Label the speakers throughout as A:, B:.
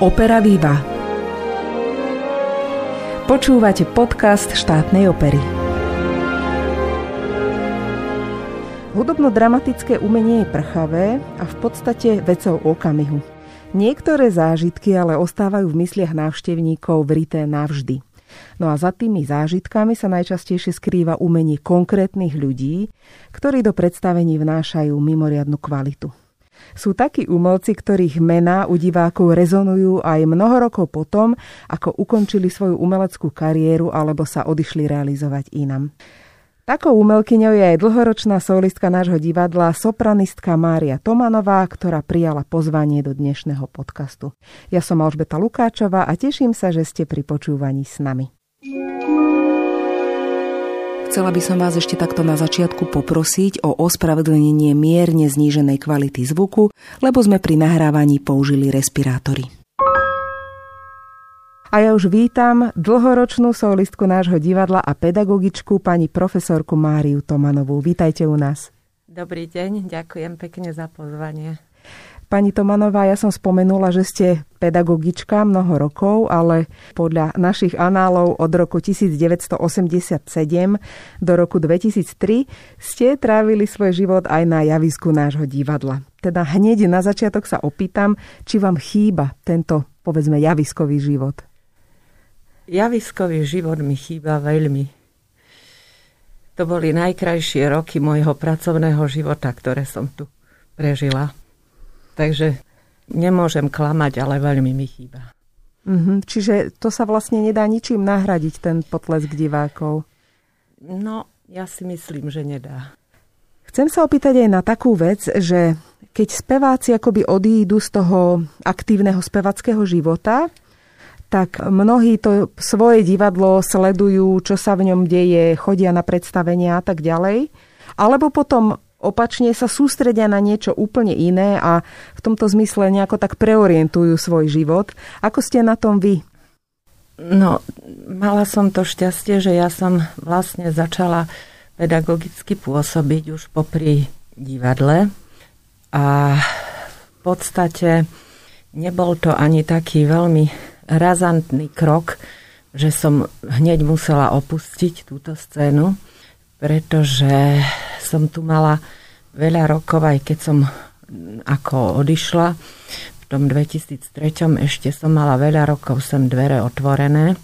A: Opera Viva. Počúvate podcast štátnej opery. Hudobno-dramatické umenie je prchavé a v podstate vecou okamihu. Niektoré zážitky ale ostávajú v mysliach návštevníkov vrité navždy. No a za tými zážitkami sa najčastejšie skrýva umenie konkrétnych ľudí, ktorí do predstavení vnášajú mimoriadnu kvalitu. Sú takí umelci, ktorých mená u divákov rezonujú aj mnoho rokov potom, ako ukončili svoju umeleckú kariéru alebo sa odišli realizovať inam. Takou umelkyňou je aj dlhoročná solistka nášho divadla, sopranistka Mária Tomanová, ktorá prijala pozvanie do dnešného podcastu. Ja som Alžbeta Lukáčová a teším sa, že ste pri počúvaní s nami. Chcela by som vás ešte takto na začiatku poprosiť o ospravedlnenie mierne zníženej kvality zvuku, lebo sme pri nahrávaní použili respirátory. A ja už vítam dlhoročnú solistku nášho divadla a pedagogičku pani profesorku Máriu Tomanovú. Vítajte u nás.
B: Dobrý deň, ďakujem pekne za pozvanie.
A: Pani Tomanová, ja som spomenula, že ste pedagogička mnoho rokov, ale podľa našich análov od roku 1987 do roku 2003 ste trávili svoj život aj na javisku nášho divadla. Teda hneď na začiatok sa opýtam, či vám chýba tento, povedzme, javiskový život.
B: Javiskový život mi chýba veľmi. To boli najkrajšie roky môjho pracovného života, ktoré som tu prežila. Takže nemôžem klamať, ale veľmi mi chýba.
A: Mm-hmm. Čiže to sa vlastne nedá ničím nahradiť, ten potlesk divákov?
B: No, ja si myslím, že nedá.
A: Chcem sa opýtať aj na takú vec, že keď speváci akoby odídu z toho aktívneho spevackého života, tak mnohí to svoje divadlo sledujú, čo sa v ňom deje, chodia na predstavenia a tak ďalej. Alebo potom opačne sa sústredia na niečo úplne iné a v tomto zmysle nejako tak preorientujú svoj život. Ako ste na tom vy?
B: No, mala som to šťastie, že ja som vlastne začala pedagogicky pôsobiť už popri divadle a v podstate nebol to ani taký veľmi razantný krok, že som hneď musela opustiť túto scénu, pretože som tu mala veľa rokov, aj keď som ako odišla v tom 2003 ešte som mala veľa rokov sem dvere otvorené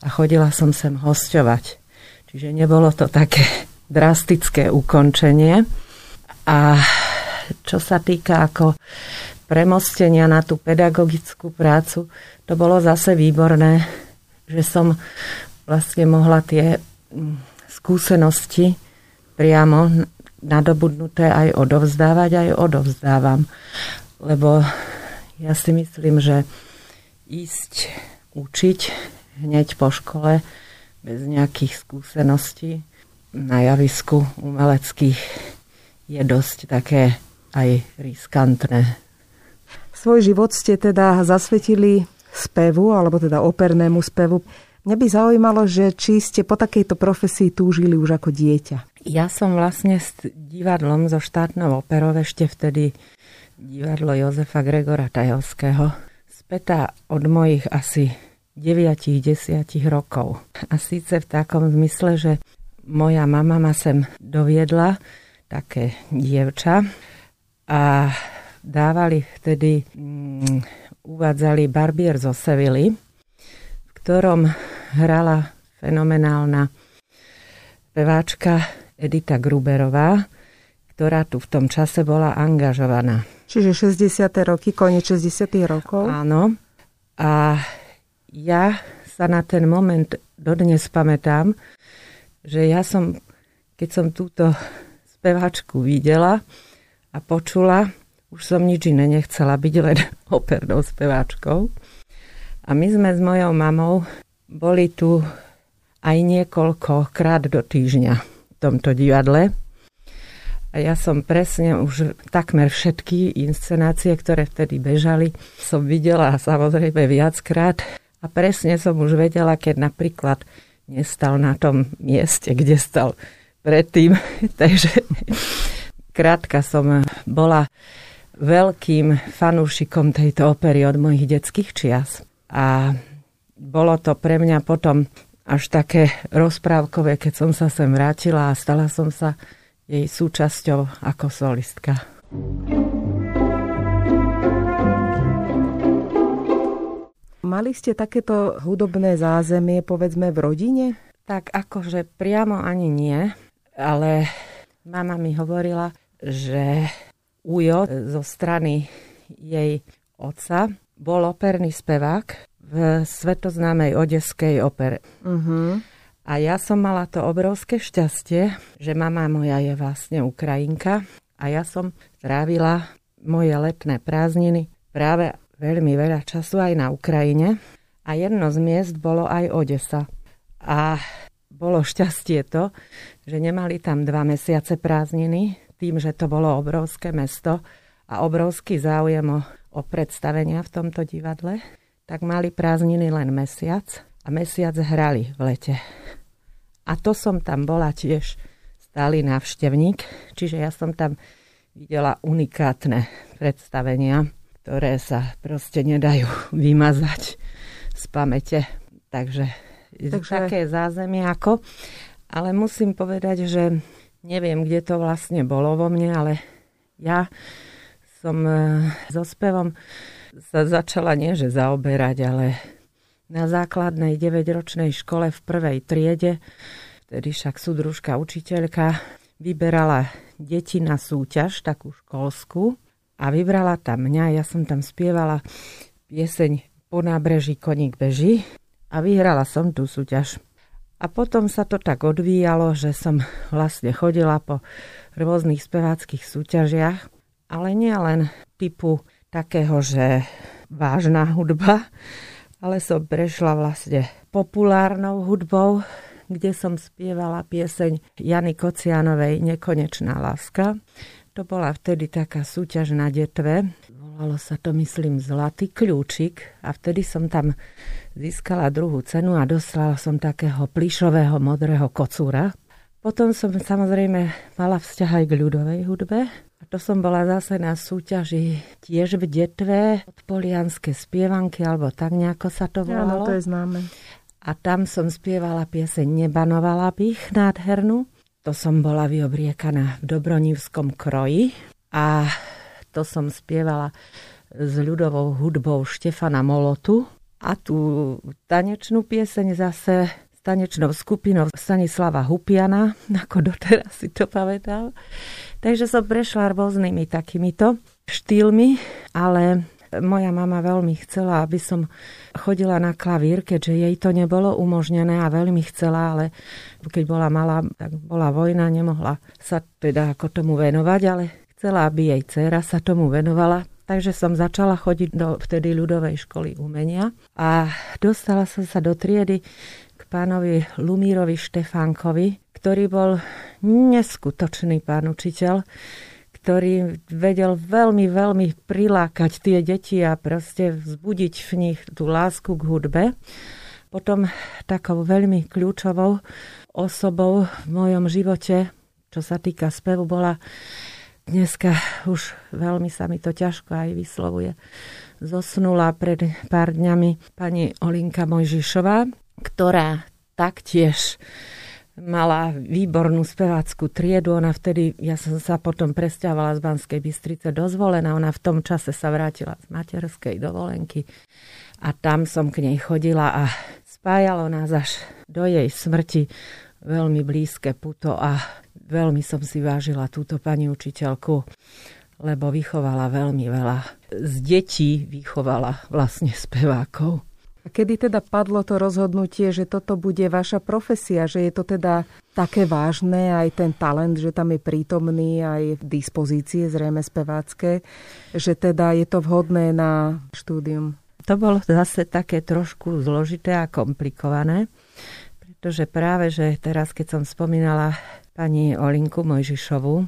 B: a chodila som sem hosťovať. Čiže nebolo to také drastické ukončenie. A čo sa týka ako premostenia na tú pedagogickú prácu, to bolo zase výborné, že som vlastne mohla tie skúsenosti priamo nadobudnuté aj odovzdávať, aj odovzdávam. Lebo ja si myslím, že ísť učiť hneď po škole bez nejakých skúseností na javisku umeleckých je dosť také aj riskantné.
A: Svoj život ste teda zasvetili spevu, alebo teda opernému spevu. Mňa by zaujímalo, že či ste po takejto profesii túžili už ako dieťa.
B: Ja som vlastne s divadlom zo štátnou operou ešte vtedy divadlo Jozefa Gregora Tajovského spätá od mojich asi 9-10 rokov. A síce v takom zmysle, že moja mama ma sem doviedla, také dievča, a dávali vtedy, mm, uvádzali Barbier zo Sevily, v ktorom hrala fenomenálna peváčka Edita Gruberová, ktorá tu v tom čase bola angažovaná.
A: Čiže 60. roky, koniec 60. rokov?
B: Áno. A ja sa na ten moment dodnes pamätám, že ja som, keď som túto speváčku videla a počula, už som nič iné nechcela byť len opernou speváčkou. A my sme s mojou mamou boli tu aj niekoľko krát do týždňa v tomto divadle. A ja som presne už takmer všetky inscenácie, ktoré vtedy bežali, som videla samozrejme viackrát. A presne som už vedela, keď napríklad nestal na tom mieste, kde stal predtým. Takže krátka som bola veľkým fanúšikom tejto opery od mojich detských čias. A bolo to pre mňa potom až také rozprávkové, keď som sa sem vrátila a stala som sa jej súčasťou ako solistka.
A: Mali ste takéto hudobné zázemie, povedzme, v rodine?
B: Tak akože priamo ani nie, ale mama mi hovorila, že Ujo zo strany jej otca bol operný spevák v svetoznámej odeskej opere. Uh-huh. A ja som mala to obrovské šťastie, že mama moja je vlastne Ukrajinka a ja som strávila moje letné prázdniny práve veľmi veľa času aj na Ukrajine a jedno z miest bolo aj Odesa. A bolo šťastie to, že nemali tam dva mesiace prázdniny, tým, že to bolo obrovské mesto a obrovský záujem o, o predstavenia v tomto divadle, tak mali prázdniny len mesiac a mesiac hrali v lete. A to som tam bola tiež stály návštevník, čiže ja som tam videla unikátne predstavenia, ktoré sa proste nedajú vymazať z pamäte. Takže, Takže... také zázemie ako. Ale musím povedať, že Neviem, kde to vlastne bolo vo mne, ale ja som e, so spevom sa začala nie že zaoberať, ale na základnej 9-ročnej škole v prvej triede, vtedy však súdružka učiteľka, vyberala deti na súťaž, takú školskú, a vybrala tam mňa. Ja som tam spievala pieseň Po nábreží koník beží a vyhrala som tú súťaž. A potom sa to tak odvíjalo, že som vlastne chodila po rôznych speváckých súťažiach, ale nie len typu takého, že vážna hudba, ale som prešla vlastne populárnou hudbou, kde som spievala pieseň Jany Kocianovej Nekonečná láska. To bola vtedy taká súťaž na detve. Volalo sa to, myslím, Zlatý kľúčik a vtedy som tam získala druhú cenu a dostala som takého plišového modrého kocúra. Potom som samozrejme mala vzťah aj k ľudovej hudbe. To som bola zase na súťaži tiež v Detve, polianské spievanky, alebo tak nejako sa to volalo.
A: Áno, to je známe.
B: A tam som spievala pieseň Nebanovala bych nádhernú. To som bola vyobriekaná v Dobronívskom kroji. A to som spievala s ľudovou hudbou Štefana Molotu. A tú tanečnú pieseň zase tanečnou skupinou Stanislava Hupiana, ako doteraz si to pamätám. Takže som prešla rôznymi takýmito štýlmi, ale moja mama veľmi chcela, aby som chodila na klavír, keďže jej to nebolo umožnené a veľmi chcela, ale keď bola malá, tak bola vojna, nemohla sa teda ako tomu venovať, ale chcela, aby jej dcéra sa tomu venovala. Takže som začala chodiť do vtedy ľudovej školy umenia a dostala som sa do triedy pánovi Lumírovi Štefánkovi, ktorý bol neskutočný pán učiteľ, ktorý vedel veľmi, veľmi prilákať tie deti a proste vzbudiť v nich tú lásku k hudbe. Potom takou veľmi kľúčovou osobou v mojom živote, čo sa týka spevu, bola Dneska už veľmi sa mi to ťažko aj vyslovuje. Zosnula pred pár dňami pani Olinka Mojžišová, ktorá taktiež mala výbornú spevácku triedu. Ona vtedy, ja som sa potom presťahovala z Banskej Bystrice dozvolená. Ona v tom čase sa vrátila z materskej dovolenky a tam som k nej chodila a spájalo nás až do jej smrti veľmi blízke puto a veľmi som si vážila túto pani učiteľku, lebo vychovala veľmi veľa. Z detí vychovala vlastne spevákov.
A: Kedy teda padlo to rozhodnutie, že toto bude vaša profesia, že je to teda také vážne, aj ten talent, že tam je prítomný, aj v dispozície zrejme spevácké, že teda je to vhodné na štúdium?
B: To bolo zase také trošku zložité a komplikované, pretože práve, že teraz, keď som spomínala pani Olinku Mojžišovu.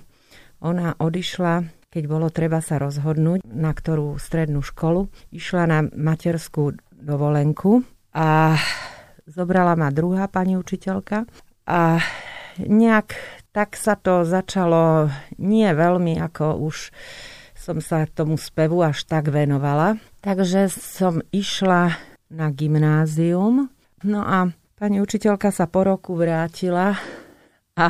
B: Ona odišla, keď bolo treba sa rozhodnúť, na ktorú strednú školu. Išla na materskú dovolenku a zobrala ma druhá pani učiteľka a nejak tak sa to začalo nie veľmi ako už som sa tomu spevu až tak venovala. Takže som išla na gymnázium. No a pani učiteľka sa po roku vrátila a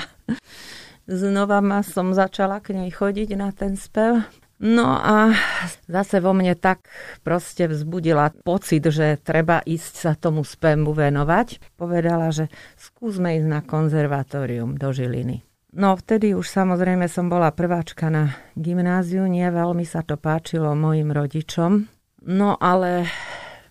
B: znova ma som začala k nej chodiť na ten spev. No a zase vo mne tak proste vzbudila pocit, že treba ísť sa tomu spému venovať. Povedala, že skúsme ísť na konzervatórium do Žiliny. No vtedy už samozrejme som bola prváčka na gymnáziu, nie veľmi sa to páčilo mojim rodičom. No ale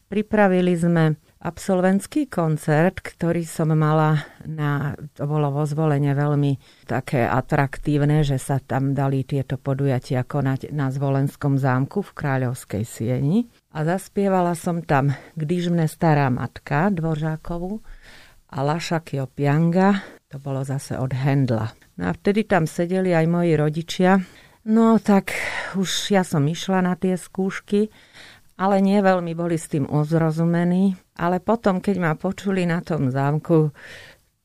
B: pripravili sme absolventský koncert, ktorý som mala na, to bolo vo zvolenie veľmi také atraktívne, že sa tam dali tieto podujatia konať na Zvolenskom zámku v Kráľovskej sieni. A zaspievala som tam Gdyžmne stará matka Dvoržákovú a Laša Kiopianga, to bolo zase od Hendla. No a vtedy tam sedeli aj moji rodičia. No tak už ja som išla na tie skúšky ale nie veľmi boli s tým ozrozumení. Ale potom, keď ma počuli na tom zámku,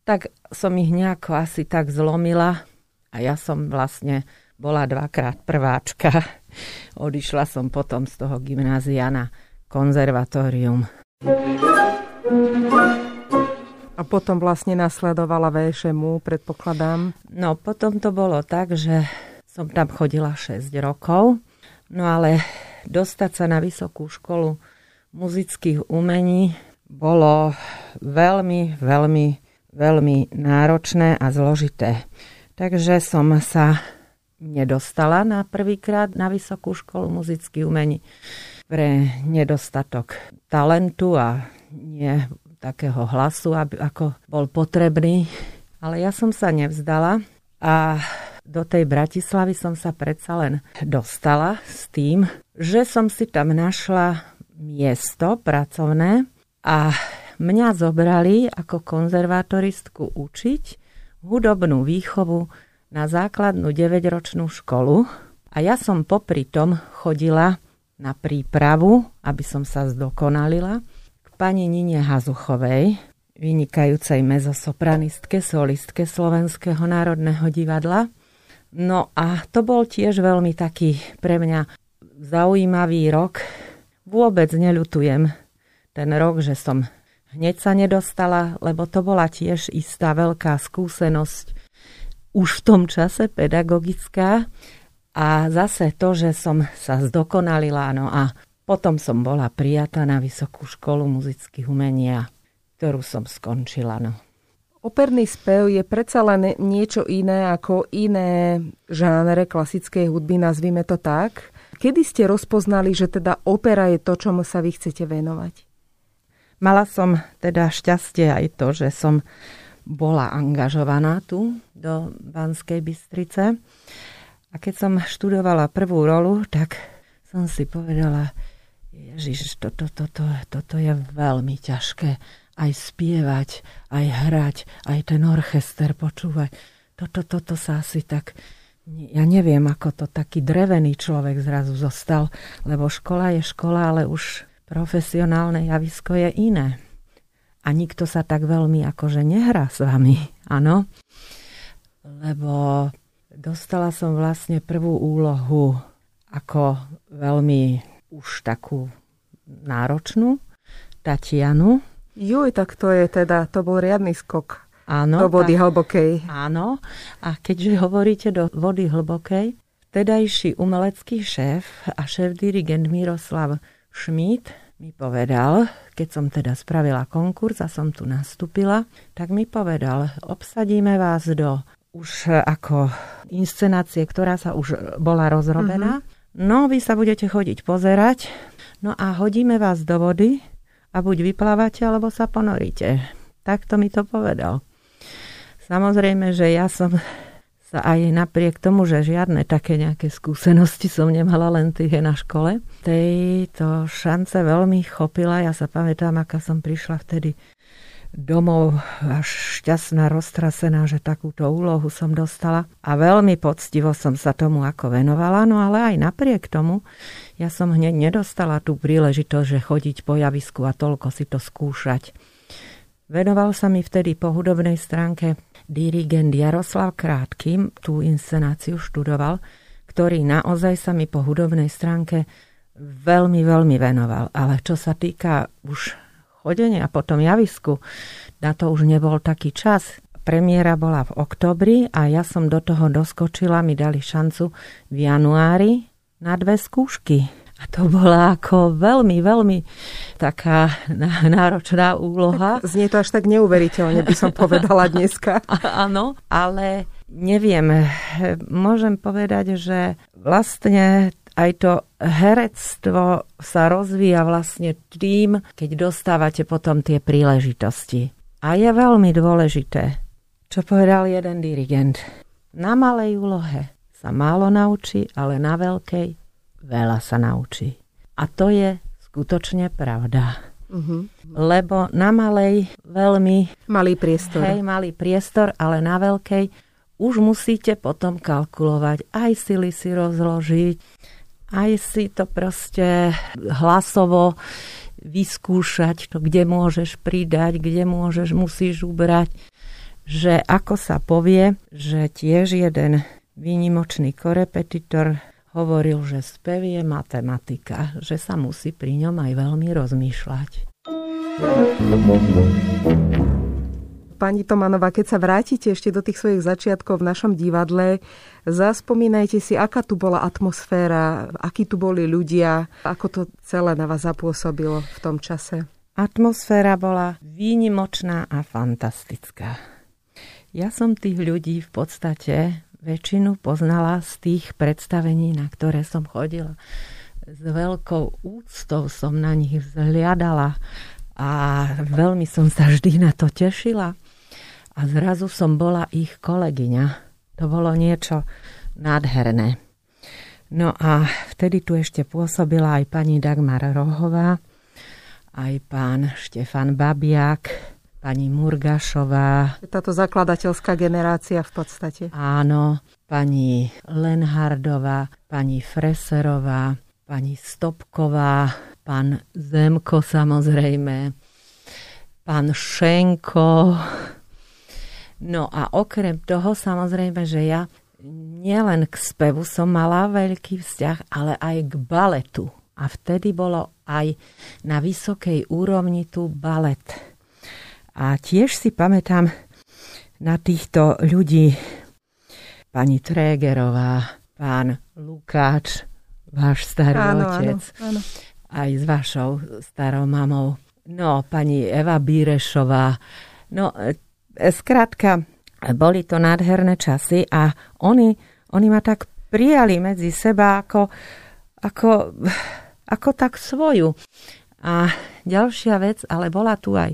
B: tak som ich nejako asi tak zlomila a ja som vlastne bola dvakrát prváčka. Odišla som potom z toho gymnázia na konzervatórium.
A: A potom vlastne nasledovala VŠMU, predpokladám.
B: No, potom to bolo tak, že som tam chodila 6 rokov. No ale dostať sa na vysokú školu muzických umení bolo veľmi, veľmi, veľmi náročné a zložité. Takže som sa nedostala na prvýkrát na vysokú školu muzických umení pre nedostatok talentu a nie takého hlasu, aby, ako bol potrebný. Ale ja som sa nevzdala a do tej Bratislavy som sa predsa len dostala s tým, že som si tam našla miesto pracovné a mňa zobrali ako konzervatoristku učiť hudobnú výchovu na základnú 9-ročnú školu a ja som popri tom chodila na prípravu, aby som sa zdokonalila, k pani Nine Hazuchovej, vynikajúcej mezosopranistke, solistke Slovenského národného divadla. No a to bol tiež veľmi taký pre mňa zaujímavý rok. Vôbec neľutujem ten rok, že som hneď sa nedostala, lebo to bola tiež istá veľká skúsenosť už v tom čase pedagogická. A zase to, že som sa zdokonalila, no a potom som bola prijatá na Vysokú školu muzických umenia, ktorú som skončila. No.
A: Operný spev je predsa len niečo iné ako iné žánre klasickej hudby, nazvime to tak. Kedy ste rozpoznali, že teda opera je to, čomu sa vy chcete venovať?
B: Mala som teda šťastie aj to, že som bola angažovaná tu do Banskej Bystrice. A keď som študovala prvú rolu, tak som si povedala, Ježiš, toto, toto, toto je veľmi ťažké aj spievať, aj hrať, aj ten orchester počúvať. Toto, toto sa asi tak... Ja neviem, ako to taký drevený človek zrazu zostal, lebo škola je škola, ale už profesionálne javisko je iné. A nikto sa tak veľmi akože nehrá s vami, áno? Lebo dostala som vlastne prvú úlohu ako veľmi už takú náročnú, Tatianu,
A: Juj, tak to je teda, to bol riadny skok. Áno. Do vody tak, hlbokej.
B: Áno. A keďže hovoríte do vody hlbokej, vtedajší umelecký šéf a šéf dirigent Miroslav Šmít mi povedal, keď som teda spravila konkurs a som tu nastúpila, tak mi povedal, obsadíme vás do už ako inscenácie, ktorá sa už bola rozrobená. Mm-hmm. No, vy sa budete chodiť pozerať, no a hodíme vás do vody a buď vyplávate, alebo sa ponoríte. Takto mi to povedal. Samozrejme, že ja som sa aj napriek tomu, že žiadne také nejaké skúsenosti som nemala len tie na škole, tejto šance veľmi chopila. Ja sa pamätám, aká som prišla vtedy domov až šťastná, roztrasená, že takúto úlohu som dostala. A veľmi poctivo som sa tomu ako venovala, no ale aj napriek tomu ja som hneď nedostala tú príležitosť, že chodiť po javisku a toľko si to skúšať. Venoval sa mi vtedy po hudobnej stránke dirigent Jaroslav Krátky, tú inscenáciu študoval, ktorý naozaj sa mi po hudobnej stránke veľmi, veľmi venoval. Ale čo sa týka už chodenia po tom javisku, na to už nebol taký čas. Premiéra bola v oktobri a ja som do toho doskočila, mi dali šancu v januári na dve skúšky. A to bola ako veľmi, veľmi taká náročná úloha.
A: Znie to až tak neuveriteľne, by som povedala dneska.
B: Áno, ale neviem, môžem povedať, že vlastne aj to herectvo sa rozvíja vlastne tým, keď dostávate potom tie príležitosti. A je veľmi dôležité, čo povedal jeden dirigent. Na malej úlohe sa málo naučí, ale na veľkej veľa sa naučí. A to je skutočne pravda. Uh-huh. Lebo na malej veľmi...
A: Malý priestor.
B: Hej, malý priestor, ale na veľkej už musíte potom kalkulovať, aj sily si rozložiť, aj si to proste hlasovo vyskúšať, to, kde môžeš pridať, kde môžeš, musíš ubrať. Že ako sa povie, že tiež jeden výnimočný korepetitor hovoril, že spev je matematika, že sa musí pri ňom aj veľmi rozmýšľať.
A: Pani Tomanová, keď sa vrátite ešte do tých svojich začiatkov v našom divadle, zaspomínajte si, aká tu bola atmosféra, akí tu boli ľudia, ako to celé na vás zapôsobilo v tom čase.
B: Atmosféra bola výnimočná a fantastická. Ja som tých ľudí v podstate väčšinu poznala z tých predstavení, na ktoré som chodila. S veľkou úctou som na nich vzhliadala a veľmi som sa vždy na to tešila a zrazu som bola ich kolegyňa. To bolo niečo nádherné. No a vtedy tu ešte pôsobila aj pani Dagmar Rohová, aj pán Štefan Babiak, pani Murgašová.
A: Táto zakladateľská generácia v podstate.
B: Áno, pani Lenhardová, pani Freserová, pani Stopková, pán Zemko samozrejme, pán Šenko, No a okrem toho samozrejme, že ja nielen k spevu som mala veľký vzťah, ale aj k baletu. A vtedy bolo aj na vysokej úrovni tu balet. A tiež si pamätám na týchto ľudí, pani Trégerová, pán Lukáč, váš starý áno, otec, áno, áno. aj s vašou starou mamou. No, pani Eva Bírešová. No, Skrátka, boli to nádherné časy a oni, oni ma tak prijali medzi seba ako, ako, ako tak svoju. A ďalšia vec, ale bola tu aj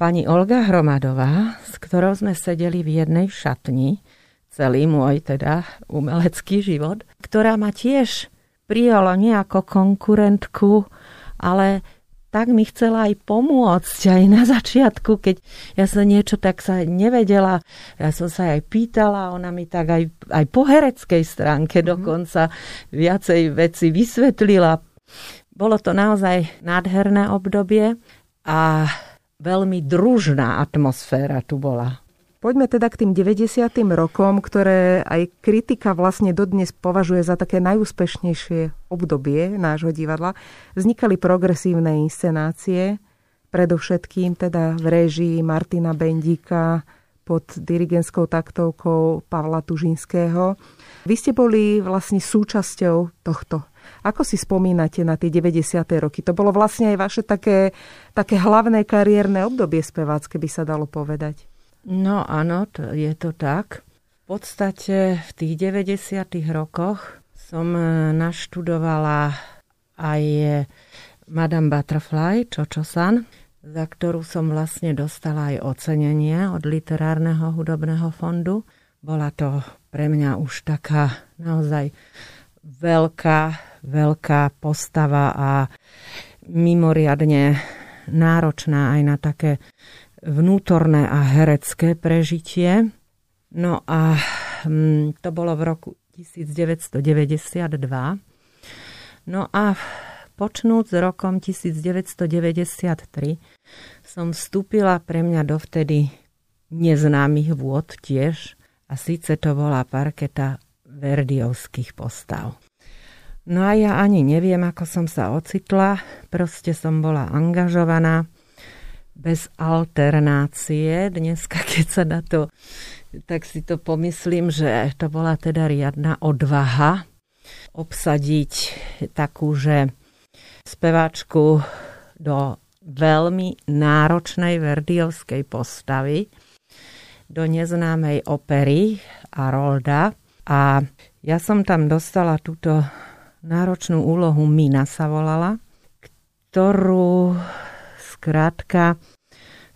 B: pani Olga Hromadová, s ktorou sme sedeli v jednej šatni, celý môj teda umelecký život, ktorá ma tiež prijala nie ako konkurentku, ale tak mi chcela aj pomôcť aj na začiatku, keď ja som niečo tak sa nevedela. Ja som sa aj pýtala, ona mi tak aj, aj po hereckej stránke mm-hmm. dokonca viacej veci vysvetlila. Bolo to naozaj nádherné obdobie a veľmi družná atmosféra tu bola.
A: Poďme teda k tým 90. rokom, ktoré aj kritika vlastne dodnes považuje za také najúspešnejšie obdobie nášho divadla. Vznikali progresívne inscenácie, predovšetkým teda v réžii Martina Bendíka pod dirigentskou taktovkou Pavla Tužinského. Vy ste boli vlastne súčasťou tohto. Ako si spomínate na tie 90. roky? To bolo vlastne aj vaše také, také hlavné kariérne obdobie spevácké, by sa dalo povedať.
B: No áno, to, je to tak. V podstate v tých 90. rokoch som e, naštudovala aj e, Madame Butterfly, Čočo-san, za ktorú som vlastne dostala aj ocenenie od Literárneho hudobného fondu. Bola to pre mňa už taká naozaj veľká, veľká postava a mimoriadne náročná aj na také vnútorné a herecké prežitie. No a hm, to bolo v roku 1992. No a počnúť s rokom 1993 som vstúpila pre mňa dovtedy neznámych vôd tiež a síce to bola parketa verdiovských postav. No a ja ani neviem, ako som sa ocitla. Proste som bola angažovaná bez alternácie. Dneska, keď sa na to, tak si to pomyslím, že to bola teda riadna odvaha obsadiť takú, že speváčku do veľmi náročnej verdiovskej postavy, do neznámej opery Arolda. A ja som tam dostala túto náročnú úlohu Mina sa volala, ktorú skrátka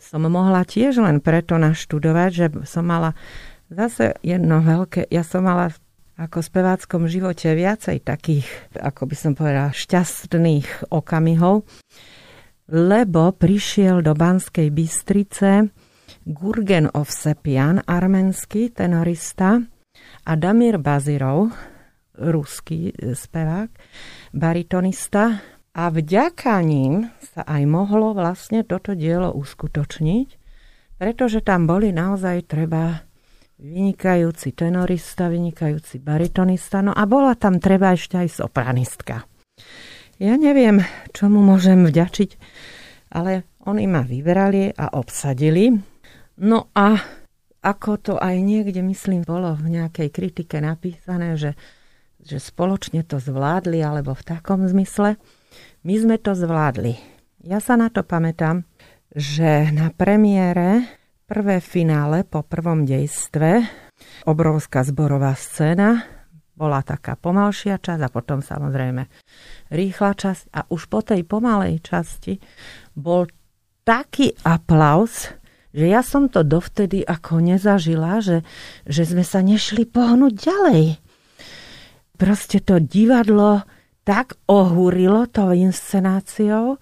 B: som mohla tiež len preto naštudovať, že som mala zase jedno veľké, ja som mala ako speváckom živote viacej takých, ako by som povedala, šťastných okamihov, lebo prišiel do Banskej Bystrice Gurgen Ovsepian, arménsky tenorista, a Damir Bazirov, ruský e, spevák, baritonista a vďaka ním sa aj mohlo vlastne toto dielo uskutočniť, pretože tam boli naozaj treba vynikajúci tenorista, vynikajúci baritonista, no a bola tam treba ešte aj sopranistka. Ja neviem, čomu môžem vďačiť, ale oni ma vybrali a obsadili. No a ako to aj niekde, myslím, bolo v nejakej kritike napísané, že že spoločne to zvládli, alebo v takom zmysle. My sme to zvládli. Ja sa na to pamätám, že na premiére prvé finále po prvom dejstve, obrovská zborová scéna, bola taká pomalšia časť a potom samozrejme rýchla časť a už po tej pomalej časti bol taký aplaus, že ja som to dovtedy ako nezažila, že, že sme sa nešli pohnúť ďalej proste to divadlo tak ohúrilo tou inscenáciou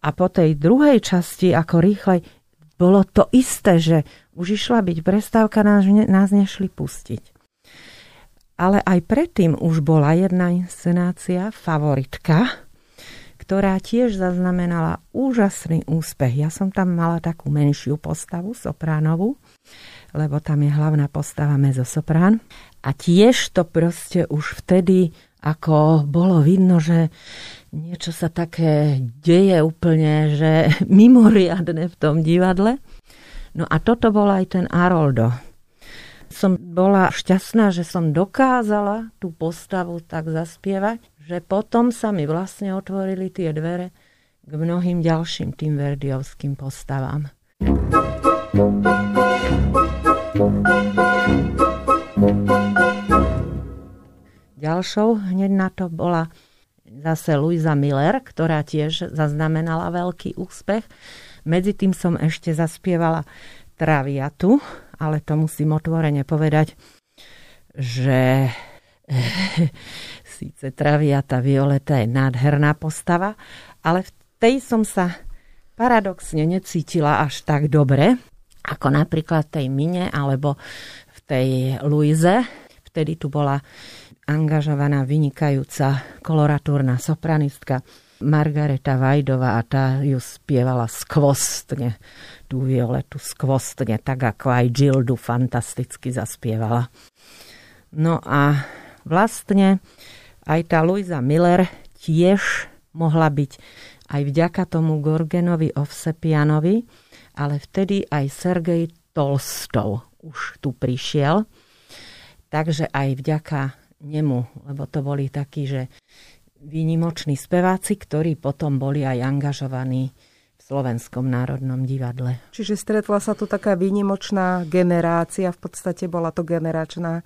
B: a po tej druhej časti, ako rýchlej, bolo to isté, že už išla byť prestávka, nás, nás nešli pustiť. Ale aj predtým už bola jedna inscenácia, favoritka, ktorá tiež zaznamenala úžasný úspech. Ja som tam mala takú menšiu postavu, sopránovú, lebo tam je hlavná postava mezosoprán. A tiež to proste už vtedy ako bolo vidno, že niečo sa také deje úplne, že mimoriadne v tom divadle. No a toto bol aj ten Aroldo. Som bola šťastná, že som dokázala tú postavu tak zaspievať, že potom sa mi vlastne otvorili tie dvere k mnohým ďalším tým verdiovským postavám. Ďalšou hneď na to bola zase Luisa Miller, ktorá tiež zaznamenala veľký úspech. Medzi tým som ešte zaspievala Traviatu, ale to musím otvorene povedať, že síce Traviata Violeta je nádherná postava, ale v tej som sa paradoxne necítila až tak dobre, ako napríklad tej Mine alebo v tej Luize. Vtedy tu bola angažovaná, vynikajúca koloratúrna sopranistka Margareta Vajdová a tá ju spievala skvostne, tú Violetu skvostne, tak ako aj Gildu fantasticky zaspievala. No a vlastne aj tá Luisa Miller tiež mohla byť aj vďaka tomu Gorgenovi Ovsepianovi, ale vtedy aj Sergej Tolstov už tu prišiel. Takže aj vďaka nemu, lebo to boli takí, že výnimoční speváci, ktorí potom boli aj angažovaní v Slovenskom národnom divadle.
A: Čiže stretla sa tu taká výnimočná generácia, v podstate bola to generačná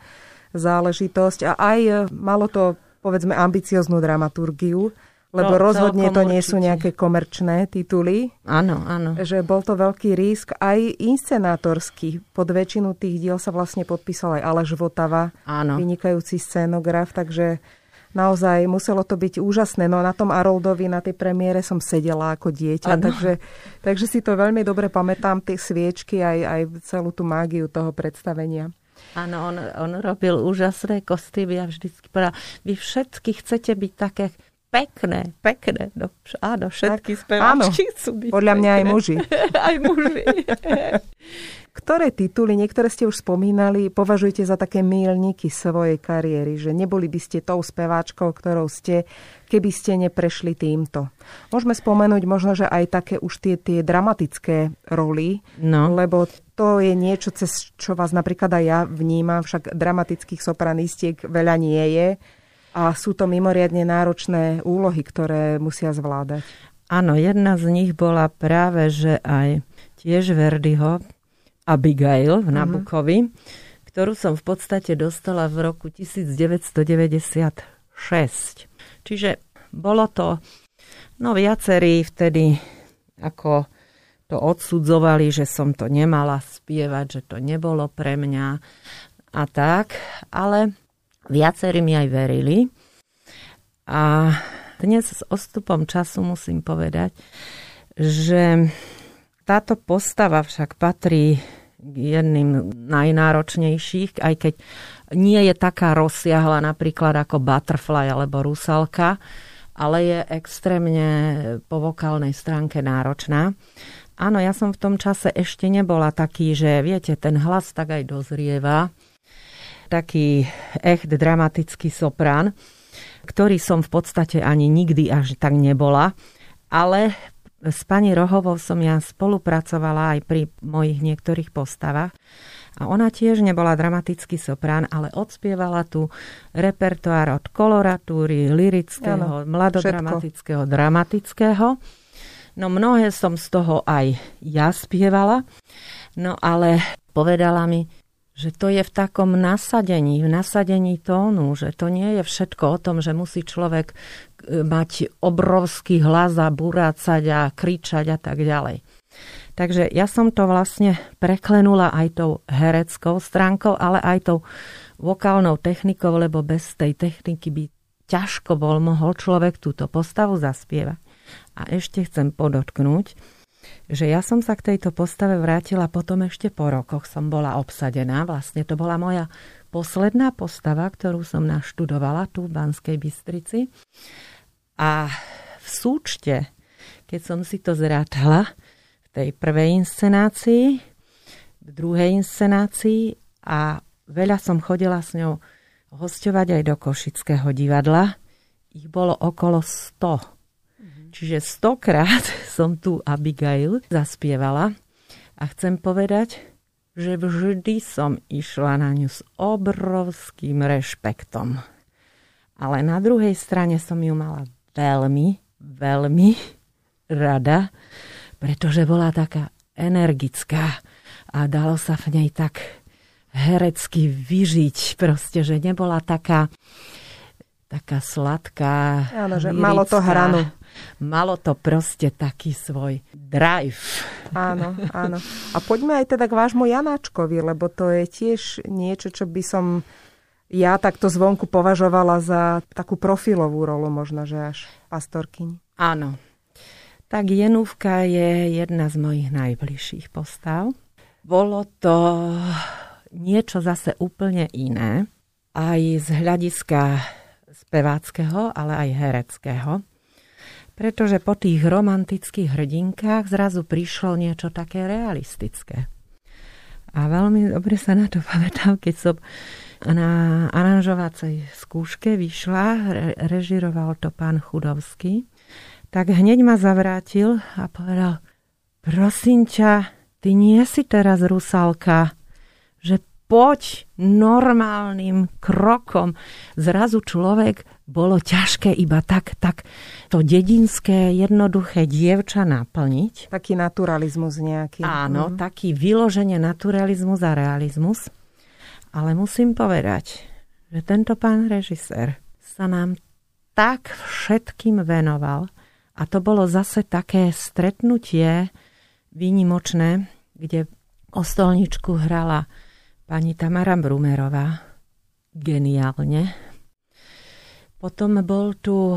A: záležitosť a aj malo to povedzme ambicioznú dramaturgiu lebo no, rozhodne to nie určite. sú nejaké komerčné tituly.
B: Áno, áno.
A: Že bol to veľký risk. Aj inscenátorský. Pod väčšinu tých diel sa vlastne podpísal aj Aleš Votava, áno. vynikajúci scénograf, takže naozaj muselo to byť úžasné. No na tom Aroldovi, na tej premiére som sedela ako dieťa, takže, takže si to veľmi dobre pamätám, tie sviečky, aj, aj celú tú mágiu toho predstavenia.
B: Áno, on, on robil úžasné kostýmy a vždycky povedal, vy všetky chcete byť také pekné, pekné. No, áno, všetky speváčky chcú byť
A: Podľa mňa aj muži.
B: aj muži.
A: Ktoré tituly, niektoré ste už spomínali, považujete za také mílniky svojej kariéry, že neboli by ste tou speváčkou, ktorou ste, keby ste neprešli týmto? Môžeme spomenúť možno, že aj také už tie, tie dramatické roly, no. lebo to je niečo, cez čo vás napríklad aj ja vnímam, však dramatických sopranistiek veľa nie je a sú to mimoriadne náročné úlohy, ktoré musia zvládať.
B: Áno, jedna z nich bola práve, že aj tiež Verdiho, Abigail v mhm. Nabukovi, uh-huh. ktorú som v podstate dostala v roku 1996. Čiže bolo to, no viacerí vtedy ako to odsudzovali, že som to nemala spievať, že to nebolo pre mňa a tak, ale viacerí mi aj verili. A dnes s ostupom času musím povedať, že táto postava však patrí k jedným najnáročnejších, aj keď nie je taká rozsiahla napríklad ako Butterfly alebo Rusalka, ale je extrémne po vokálnej stránke náročná. Áno, ja som v tom čase ešte nebola taký, že viete, ten hlas tak aj dozrieva. Taký echt dramatický soprán, ktorý som v podstate ani nikdy až tak nebola. Ale s pani Rohovou som ja spolupracovala aj pri mojich niektorých postavách. A ona tiež nebola dramatický soprán, ale odspievala tu repertoár od koloratúry, lirického, ano, mladodramatického, všetko. dramatického. No mnohé som z toho aj ja spievala, no ale povedala mi, že to je v takom nasadení, v nasadení tónu, že to nie je všetko o tom, že musí človek e, mať obrovský hlas a burácať a kričať a tak ďalej. Takže ja som to vlastne preklenula aj tou hereckou stránkou, ale aj tou vokálnou technikou, lebo bez tej techniky by ťažko bol mohol človek túto postavu zaspievať. A ešte chcem podotknúť, že ja som sa k tejto postave vrátila potom ešte po rokoch som bola obsadená. Vlastne to bola moja posledná postava, ktorú som naštudovala tu v Banskej Bystrici. A v súčte, keď som si to zrátala, v tej prvej inscenácii, v druhej inscenácii a veľa som chodila s ňou hostovať aj do Košického divadla. Ich bolo okolo 100 Čiže stokrát som tu Abigail zaspievala a chcem povedať, že vždy som išla na ňu s obrovským rešpektom. Ale na druhej strane som ju mala veľmi, veľmi rada, pretože bola taká energická a dalo sa v nej tak herecky vyžiť, proste, že nebola taká taká sladká.
A: Áno, že lirická. malo to hranu.
B: Malo to proste taký svoj drive.
A: Áno, áno. A poďme aj teda k vášmu Janáčkovi, lebo to je tiež niečo, čo by som ja takto zvonku považovala za takú profilovú rolu, možno, že až pastorkyň.
B: Áno. Tak Jenúvka je jedna z mojich najbližších postav. Bolo to niečo zase úplne iné. Aj z hľadiska speváckého, ale aj hereckého. Pretože po tých romantických hrdinkách zrazu prišlo niečo také realistické. A veľmi dobre sa na to pamätám, keď som na aranžovacej skúške vyšla, re- režiroval to pán Chudovský, tak hneď ma zavrátil a povedal, prosím ťa, ty nie si teraz rusalka, že poď normálnym krokom. Zrazu človek bolo ťažké iba tak, tak to dedinské, jednoduché dievča naplniť.
A: Taký naturalizmus nejaký.
B: Áno, mm. taký vyloženie naturalizmus a realizmus. Ale musím povedať, že tento pán režisér sa nám tak všetkým venoval a to bolo zase také stretnutie výnimočné, kde o stolničku hrala pani Tamara Brumerová. Geniálne. Potom bol tu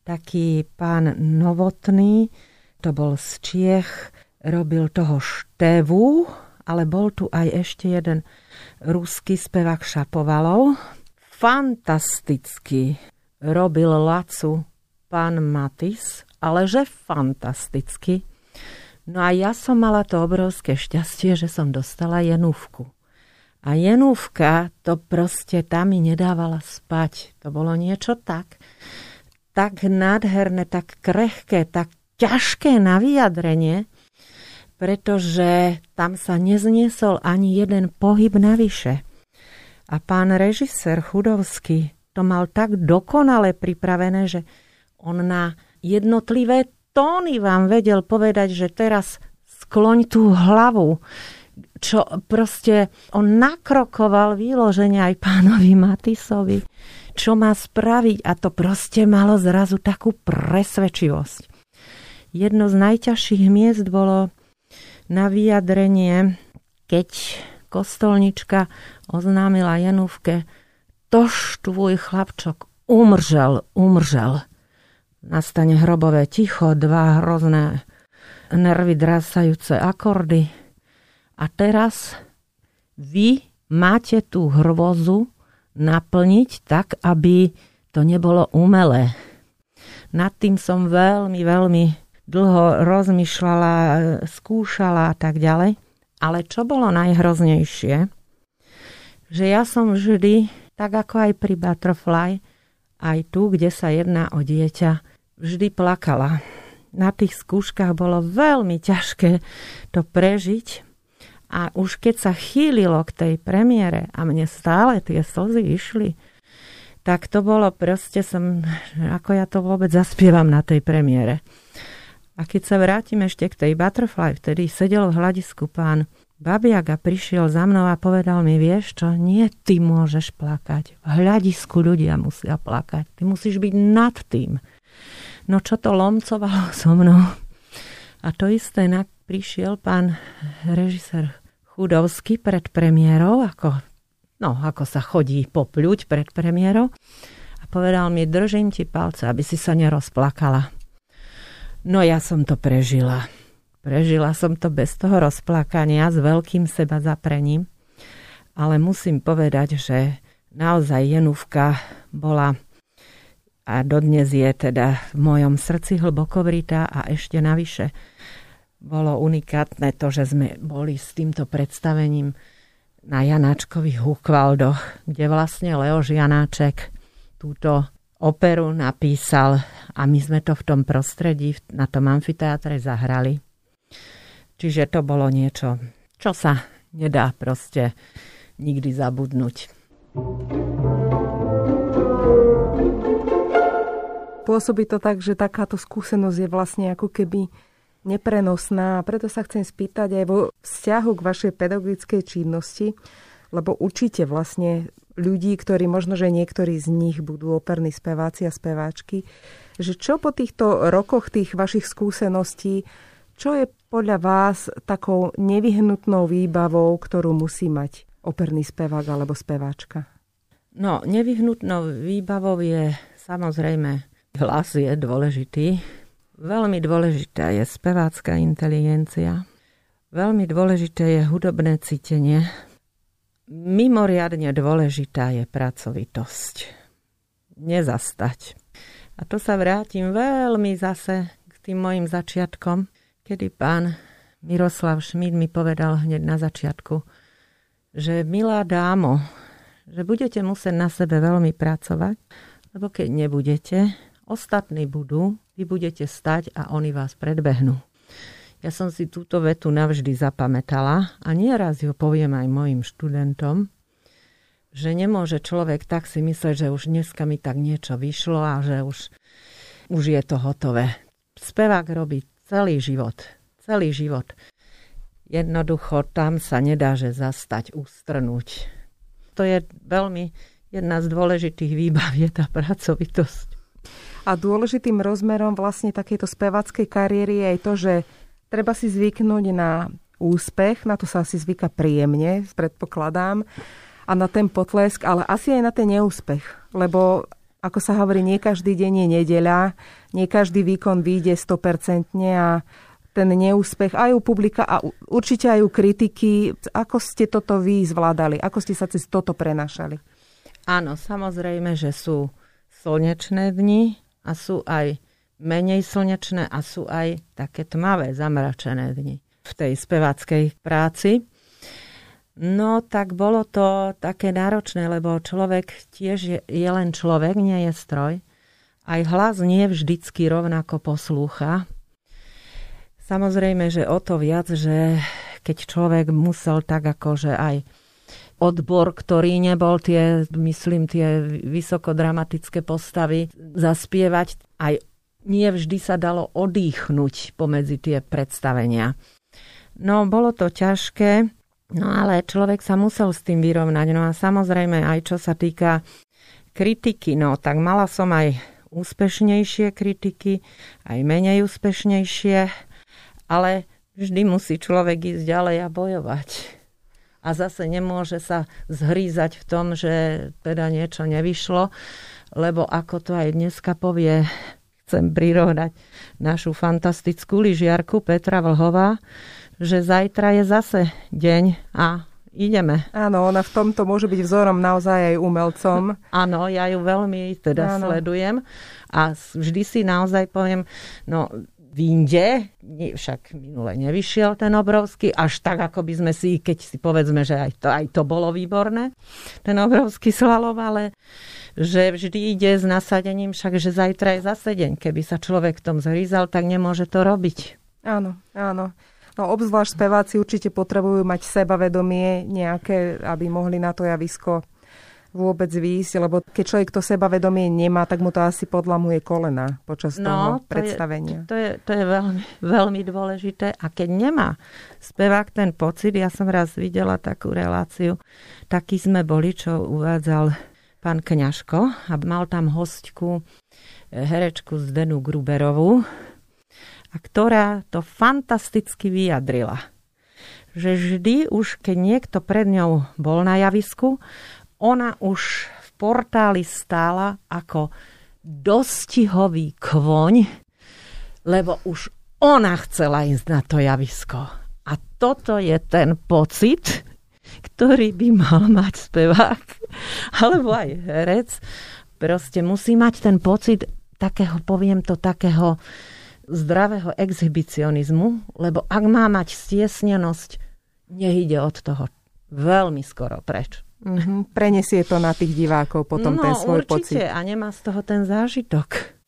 B: taký pán Novotný, to bol z Čiech, robil toho Števu, ale bol tu aj ešte jeden ruský spevák Šapovalov. Fantasticky robil Lacu pán Matis, ale že fantasticky. No a ja som mala to obrovské šťastie, že som dostala jenúvku. A jenúvka to proste tam mi nedávala spať. To bolo niečo tak, tak nádherné, tak krehké, tak ťažké na vyjadrenie, pretože tam sa nezniesol ani jeden pohyb navyše. A pán režisér Chudovský to mal tak dokonale pripravené, že on na jednotlivé tóny vám vedel povedať, že teraz skloň tú hlavu, čo proste on nakrokoval výloženie aj pánovi Matisovi, čo má spraviť a to proste malo zrazu takú presvedčivosť. Jedno z najťažších miest bolo na vyjadrenie, keď kostolnička oznámila Janúvke, tož tvoj chlapčok umržel, umržel nastane hrobové ticho, dva hrozné nervy drásajúce akordy. A teraz vy máte tú hrvozu naplniť tak, aby to nebolo umelé. Nad tým som veľmi, veľmi dlho rozmýšľala, skúšala a tak ďalej. Ale čo bolo najhroznejšie, že ja som vždy, tak ako aj pri Butterfly, aj tu, kde sa jedná o dieťa, vždy plakala. Na tých skúškach bolo veľmi ťažké to prežiť a už keď sa chýlilo k tej premiére a mne stále tie slzy išli, tak to bolo proste som, ako ja to vôbec zaspievam na tej premiére. A keď sa vrátim ešte k tej Butterfly, vtedy sedel v hľadisku pán Babiak a prišiel za mnou a povedal mi, vieš čo, nie ty môžeš plakať. V hľadisku ľudia musia plakať. Ty musíš byť nad tým. No čo to lomcovalo so mnou? A to isté na, prišiel pán režisér Chudovský pred premiérou, ako, no, ako sa chodí popľuť pred premiérou a povedal mi, držím ti palce, aby si sa nerozplakala. No ja som to prežila. Prežila som to bez toho rozplakania, s veľkým seba zaprením. Ale musím povedať, že naozaj Jenúvka bola a dodnes je teda v mojom srdci hlboko vritá a ešte navyše bolo unikátne to, že sme boli s týmto predstavením na Janáčkových húkvaldoch, kde vlastne Leoš Janáček túto operu napísal a my sme to v tom prostredí, na tom amfiteátre zahrali. Čiže to bolo niečo, čo sa nedá proste nikdy zabudnúť.
A: Pôsobí to tak, že takáto skúsenosť je vlastne ako keby neprenosná preto sa chcem spýtať aj vo vzťahu k vašej pedagogickej činnosti, lebo učíte vlastne ľudí, ktorí možno, že niektorí z nich budú operní speváci a speváčky, že čo po týchto rokoch tých vašich skúseností, čo je podľa vás takou nevyhnutnou výbavou, ktorú musí mať operný spevák alebo speváčka?
B: No, nevyhnutnou výbavou je samozrejme Hlas je dôležitý. Veľmi dôležitá je spevácká inteligencia. Veľmi dôležité je hudobné cítenie. Mimoriadne dôležitá je pracovitosť. Nezastať. A to sa vrátim veľmi zase k tým mojim začiatkom, kedy pán Miroslav Šmíd mi povedal hneď na začiatku, že milá dámo, že budete musieť na sebe veľmi pracovať, lebo keď nebudete, Ostatní budú, vy budete stať a oni vás predbehnú. Ja som si túto vetu navždy zapamätala a nieraz ju poviem aj mojim študentom, že nemôže človek tak si mysleť, že už dneska mi tak niečo vyšlo a že už, už je to hotové. Spevák robí celý život. Celý život. Jednoducho tam sa nedá, že zastať, ustrnúť. To je veľmi jedna z dôležitých výbav, je tá pracovitosť.
A: A dôležitým rozmerom vlastne takejto spevackej kariéry je aj to, že treba si zvyknúť na úspech, na to sa asi zvyka príjemne, predpokladám, a na ten potlesk, ale asi aj na ten neúspech, lebo ako sa hovorí, nie každý deň je nedeľa, nie každý výkon vyjde 100% a ten neúspech aj u publika a určite aj u kritiky. Ako ste toto vy zvládali? Ako ste sa cez toto prenašali?
B: Áno, samozrejme, že sú slnečné dni, a sú aj menej slnečné a sú aj také tmavé, zamračené dni v tej speváckej práci. No tak bolo to také náročné, lebo človek tiež je, je len človek, nie je stroj. Aj hlas nie vždycky rovnako poslúcha. Samozrejme, že o to viac, že keď človek musel tak akože aj odbor, ktorý nebol tie, myslím, tie vysokodramatické postavy zaspievať, aj nie vždy sa dalo odýchnuť pomedzi tie predstavenia. No, bolo to ťažké, no ale človek sa musel s tým vyrovnať. No a samozrejme aj čo sa týka kritiky, no tak mala som aj úspešnejšie kritiky, aj menej úspešnejšie, ale vždy musí človek ísť ďalej a bojovať. A zase nemôže sa zhrízať v tom, že teda niečo nevyšlo, lebo ako to aj dneska povie, chcem prirovnať našu fantastickú lyžiarku Petra Vlhová, že zajtra je zase deň a ideme.
A: Áno, ona v tomto môže byť vzorom naozaj aj umelcom.
B: Áno, ja ju veľmi teda Áno. sledujem a vždy si naozaj poviem, no vinde, však minule nevyšiel ten obrovský, až tak, ako by sme si, keď si povedzme, že aj to, aj to bolo výborné, ten obrovský slalom, ale že vždy ide s nasadením, však, že zajtra je zase deň. Keby sa človek v tom zhrízal, tak nemôže to robiť.
A: Áno, áno. No obzvlášť speváci určite potrebujú mať sebavedomie nejaké, aby mohli na to javisko vôbec výjsť, lebo keď človek to sebavedomie nemá, tak mu to asi podlamuje kolena počas no, toho to predstavenia.
B: Je, to je, to je veľmi, veľmi dôležité. A keď nemá spevák ten pocit, ja som raz videla takú reláciu, taký sme boli, čo uvádzal pán Kňažko a mal tam hostku eh, herečku Zdenu Gruberovú, a ktorá to fantasticky vyjadrila. Že vždy už, keď niekto pred ňou bol na javisku, ona už v portáli stála ako dostihový kvoň, lebo už ona chcela ísť na to javisko. A toto je ten pocit, ktorý by mal mať spevák, alebo aj herec. Proste musí mať ten pocit takého, poviem to, takého zdravého exhibicionizmu, lebo ak má mať stiesnenosť, nech ide od toho veľmi skoro preč.
A: Mm-hmm. Prenesie to na tých divákov potom
B: no,
A: ten svoj
B: určite,
A: pocit.
B: a nemá z toho ten zážitok.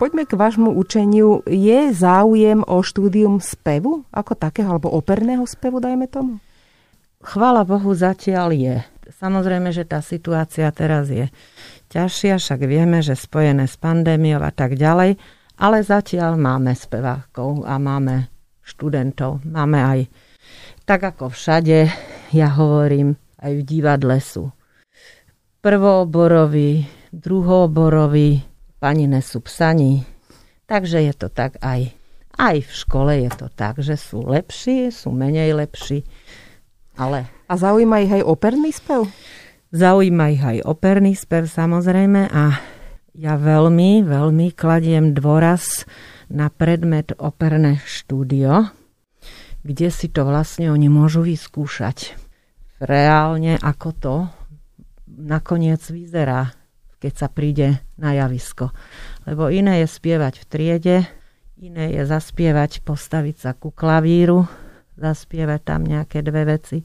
A: Poďme k vášmu učeniu. Je záujem o štúdium spevu ako takého, alebo operného spevu, dajme tomu?
B: Chvála Bohu, zatiaľ je. Samozrejme, že tá situácia teraz je ťažšia, však vieme, že spojené s pandémiou a tak ďalej, ale zatiaľ máme spevákov a máme študentov. Máme aj, tak ako všade, ja hovorím, aj v divadle sú prvooborový, druhoborový, pani nesú psaní. Takže je to tak aj, aj v škole je to tak, že sú lepší, sú menej lepší. Ale...
A: A zaujíma ich aj operný spev?
B: Zaujíma ich aj operný spev samozrejme a ja veľmi, veľmi kladiem dôraz na predmet operné štúdio, kde si to vlastne oni môžu vyskúšať. Reálne, ako to nakoniec vyzerá, keď sa príde na javisko. Lebo iné je spievať v triede, iné je zaspievať, postaviť sa ku klavíru, zaspievať tam nejaké dve veci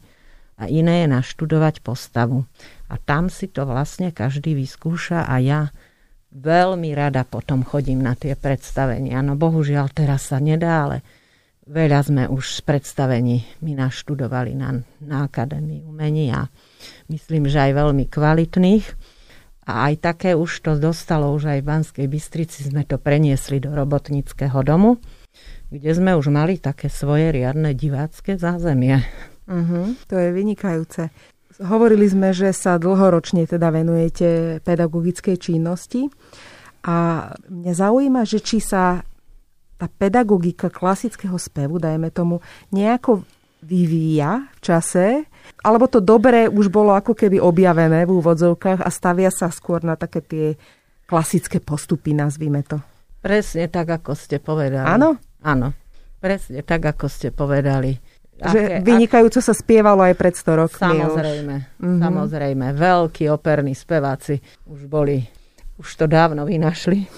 B: a iné je naštudovať postavu. A tam si to vlastne každý vyskúša a ja veľmi rada potom chodím na tie predstavenia. No bohužiaľ teraz sa nedá, ale veľa sme už predstavení my naštudovali na, na Akadémii umení a myslím, že aj veľmi kvalitných. A aj také už to dostalo, už aj v Banskej Bystrici sme to preniesli do robotníckého domu, kde sme už mali také svoje riadne divácké zázemie.
A: Uh-huh, to je vynikajúce. Hovorili sme, že sa dlhoročne teda venujete pedagogickej činnosti a mňa zaujíma, že či sa tá pedagogika klasického spevu, dajme tomu, nejako vyvíja v čase, alebo to dobré už bolo ako keby objavené v úvodzovkách a stavia sa skôr na také tie klasické postupy, nazvime to.
B: Presne tak, ako ste povedali.
A: Áno?
B: Áno. Presne tak, ako ste povedali
A: že vynikajúco sa spievalo aj pred 100 rokmi.
B: Samozrejme, už. Mm-hmm. samozrejme. Veľkí operní speváci už boli. Už to dávno vynašli.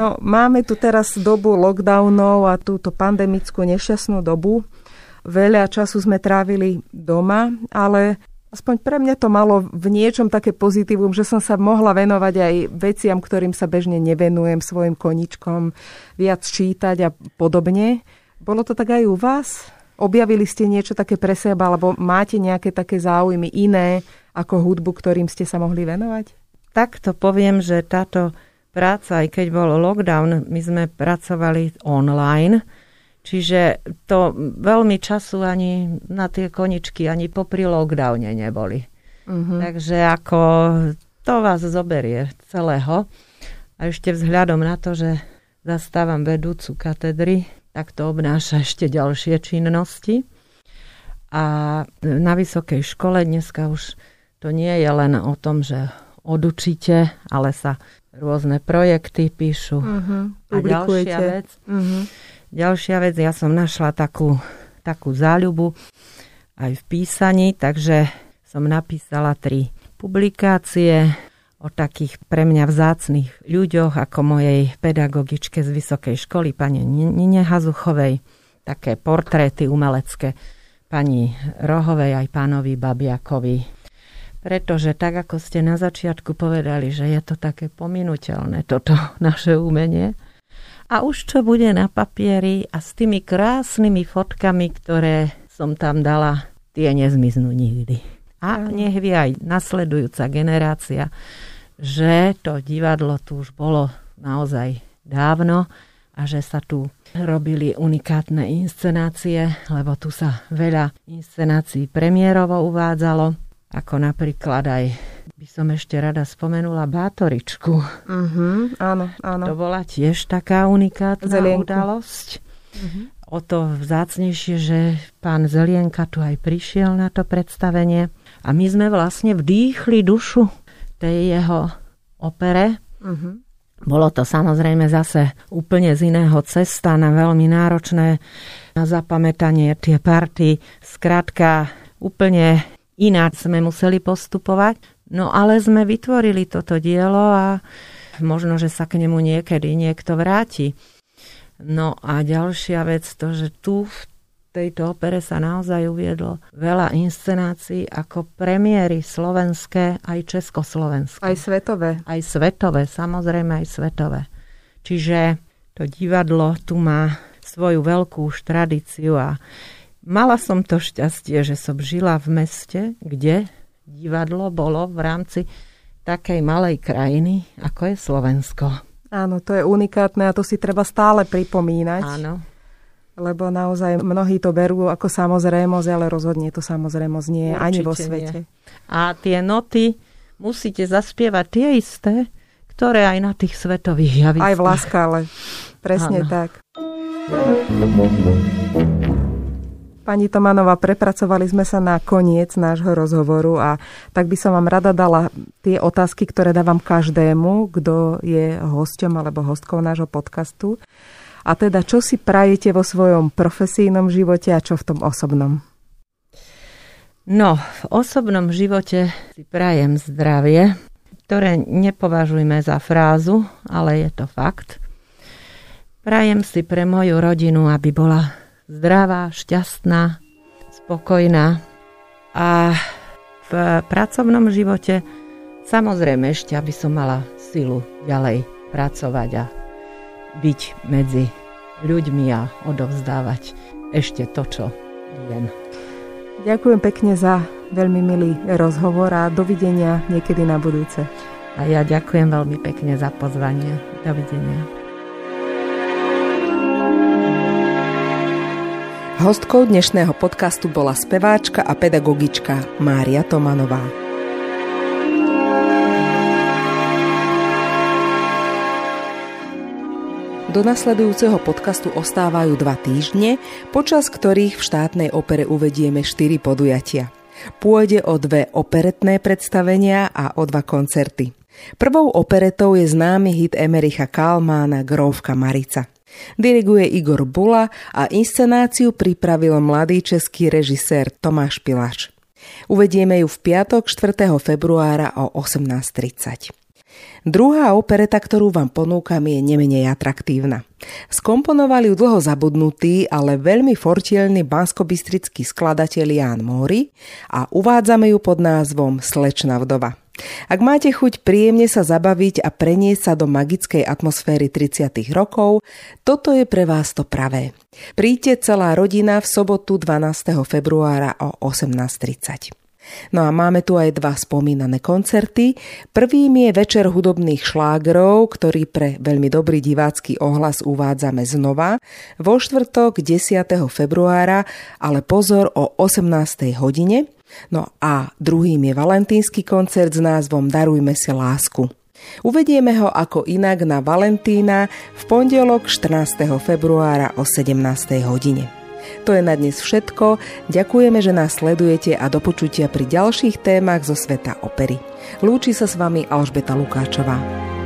A: No, máme tu teraz dobu lockdownov a túto pandemickú nešťastnú dobu. Veľa času sme trávili doma, ale aspoň pre mňa to malo v niečom také pozitívum, že som sa mohla venovať aj veciam, ktorým sa bežne nevenujem, svojim koničkom, viac čítať a podobne. Bolo to tak aj u vás? Objavili ste niečo také pre seba, alebo máte nejaké také záujmy iné ako hudbu, ktorým ste sa mohli venovať?
B: Takto poviem, že táto práca, aj keď bol lockdown, my sme pracovali online, čiže to veľmi času ani na tie koničky, ani popri lockdowne neboli. Uh-huh. Takže ako to vás zoberie celého. A ešte vzhľadom na to, že zastávam vedúcu katedry tak to obnáša ešte ďalšie činnosti. A na vysokej škole dneska už to nie je len o tom, že odučíte, ale sa rôzne projekty píšu. Uh-huh. A ďalšia vec, uh-huh. ďalšia vec, ja som našla takú, takú záľubu aj v písaní, takže som napísala tri publikácie o takých pre mňa vzácných ľuďoch, ako mojej pedagogičke z vysokej školy, pani Nine Hazuchovej, také portréty umelecké pani Rohovej aj pánovi Babiakovi. Pretože tak, ako ste na začiatku povedali, že je to také pominuteľné, toto naše umenie, a už čo bude na papieri a s tými krásnymi fotkami, ktoré som tam dala, tie nezmiznú nikdy. A nech vie aj nasledujúca generácia, že to divadlo tu už bolo naozaj dávno a že sa tu robili unikátne inscenácie, lebo tu sa veľa inscenácií premiérovo uvádzalo, ako napríklad aj by som ešte rada spomenula Bátoričku.
A: Uh-huh, áno, áno.
B: To bola tiež taká unikátna Zelienku. udalosť. Uh-huh. O to vzácnejšie, že pán Zelienka tu aj prišiel na to predstavenie a my sme vlastne vdýchli dušu tej jeho opere. Uh-huh. Bolo to samozrejme zase úplne z iného cesta na veľmi náročné na zapamätanie tie party. Skrátka úplne ináč sme museli postupovať. No ale sme vytvorili toto dielo a možno, že sa k nemu niekedy niekto vráti. No a ďalšia vec, to, že tu v tejto opere sa naozaj uviedlo veľa inscenácií ako premiéry slovenské aj československé.
A: Aj svetové.
B: Aj svetové, samozrejme aj svetové. Čiže to divadlo tu má svoju veľkú už tradíciu a mala som to šťastie, že som žila v meste, kde divadlo bolo v rámci takej malej krajiny, ako je Slovensko.
A: Áno, to je unikátne a to si treba stále pripomínať.
B: Áno
A: lebo naozaj mnohí to berú ako samozrejmosť, ale rozhodne to samozrejmosť nie je ani vo svete. Nie.
B: A tie noty musíte zaspievať tie isté, ktoré aj na tých svetových javiskách.
A: Aj v Laskale. Presne ano. tak. Pani Tomanová, prepracovali sme sa na koniec nášho rozhovoru a tak by som vám rada dala tie otázky, ktoré dávam každému, kto je hosťom alebo hostkou nášho podcastu. A teda, čo si prajete vo svojom profesijnom živote a čo v tom osobnom?
B: No, v osobnom živote si prajem zdravie, ktoré nepovažujme za frázu, ale je to fakt. Prajem si pre moju rodinu, aby bola zdravá, šťastná, spokojná a v pracovnom živote samozrejme ešte, aby som mala silu ďalej pracovať a byť medzi ľuďmi a odovzdávať ešte to, čo viem.
A: Ďakujem pekne za veľmi milý rozhovor a dovidenia niekedy na budúce.
B: A ja ďakujem veľmi pekne za pozvanie. Dovidenia.
A: Hostkou dnešného podcastu bola speváčka a pedagogička Mária Tomanová. Do nasledujúceho podcastu ostávajú dva týždne, počas ktorých v štátnej opere uvedieme štyri podujatia. Pôjde o dve operetné predstavenia a o dva koncerty. Prvou operetou je známy hit Emericha Kalmána Grovka Marica. Diriguje Igor Bula a inscenáciu pripravil mladý český režisér Tomáš Pilaš. Uvedieme ju v piatok 4. februára o 18.30. Druhá opereta, ktorú vám ponúkam, je nemenej atraktívna. Skomponovali ju dlho zabudnutý, ale veľmi fortielný banskobistrický skladateľ Ján Móri a uvádzame ju pod názvom Slečna vdova. Ak máte chuť príjemne sa zabaviť a preniesť sa do magickej atmosféry 30. rokov, toto je pre vás to pravé. Príďte celá rodina v sobotu 12. februára o 18.30. No a máme tu aj dva spomínané koncerty. Prvým je večer hudobných šlágrov, ktorý pre veľmi dobrý divácky ohlas uvádzame znova vo štvrtok 10. februára, ale pozor o 18. hodine. No a druhým je valentínsky koncert s názvom Darujme si lásku. Uvedieme ho ako inak na Valentína v pondelok 14. februára o 17. hodine. To je na dnes všetko. Ďakujeme, že nás sledujete a do počutia pri ďalších témach zo sveta opery. Lúči sa s vami Alžbeta Lukáčová.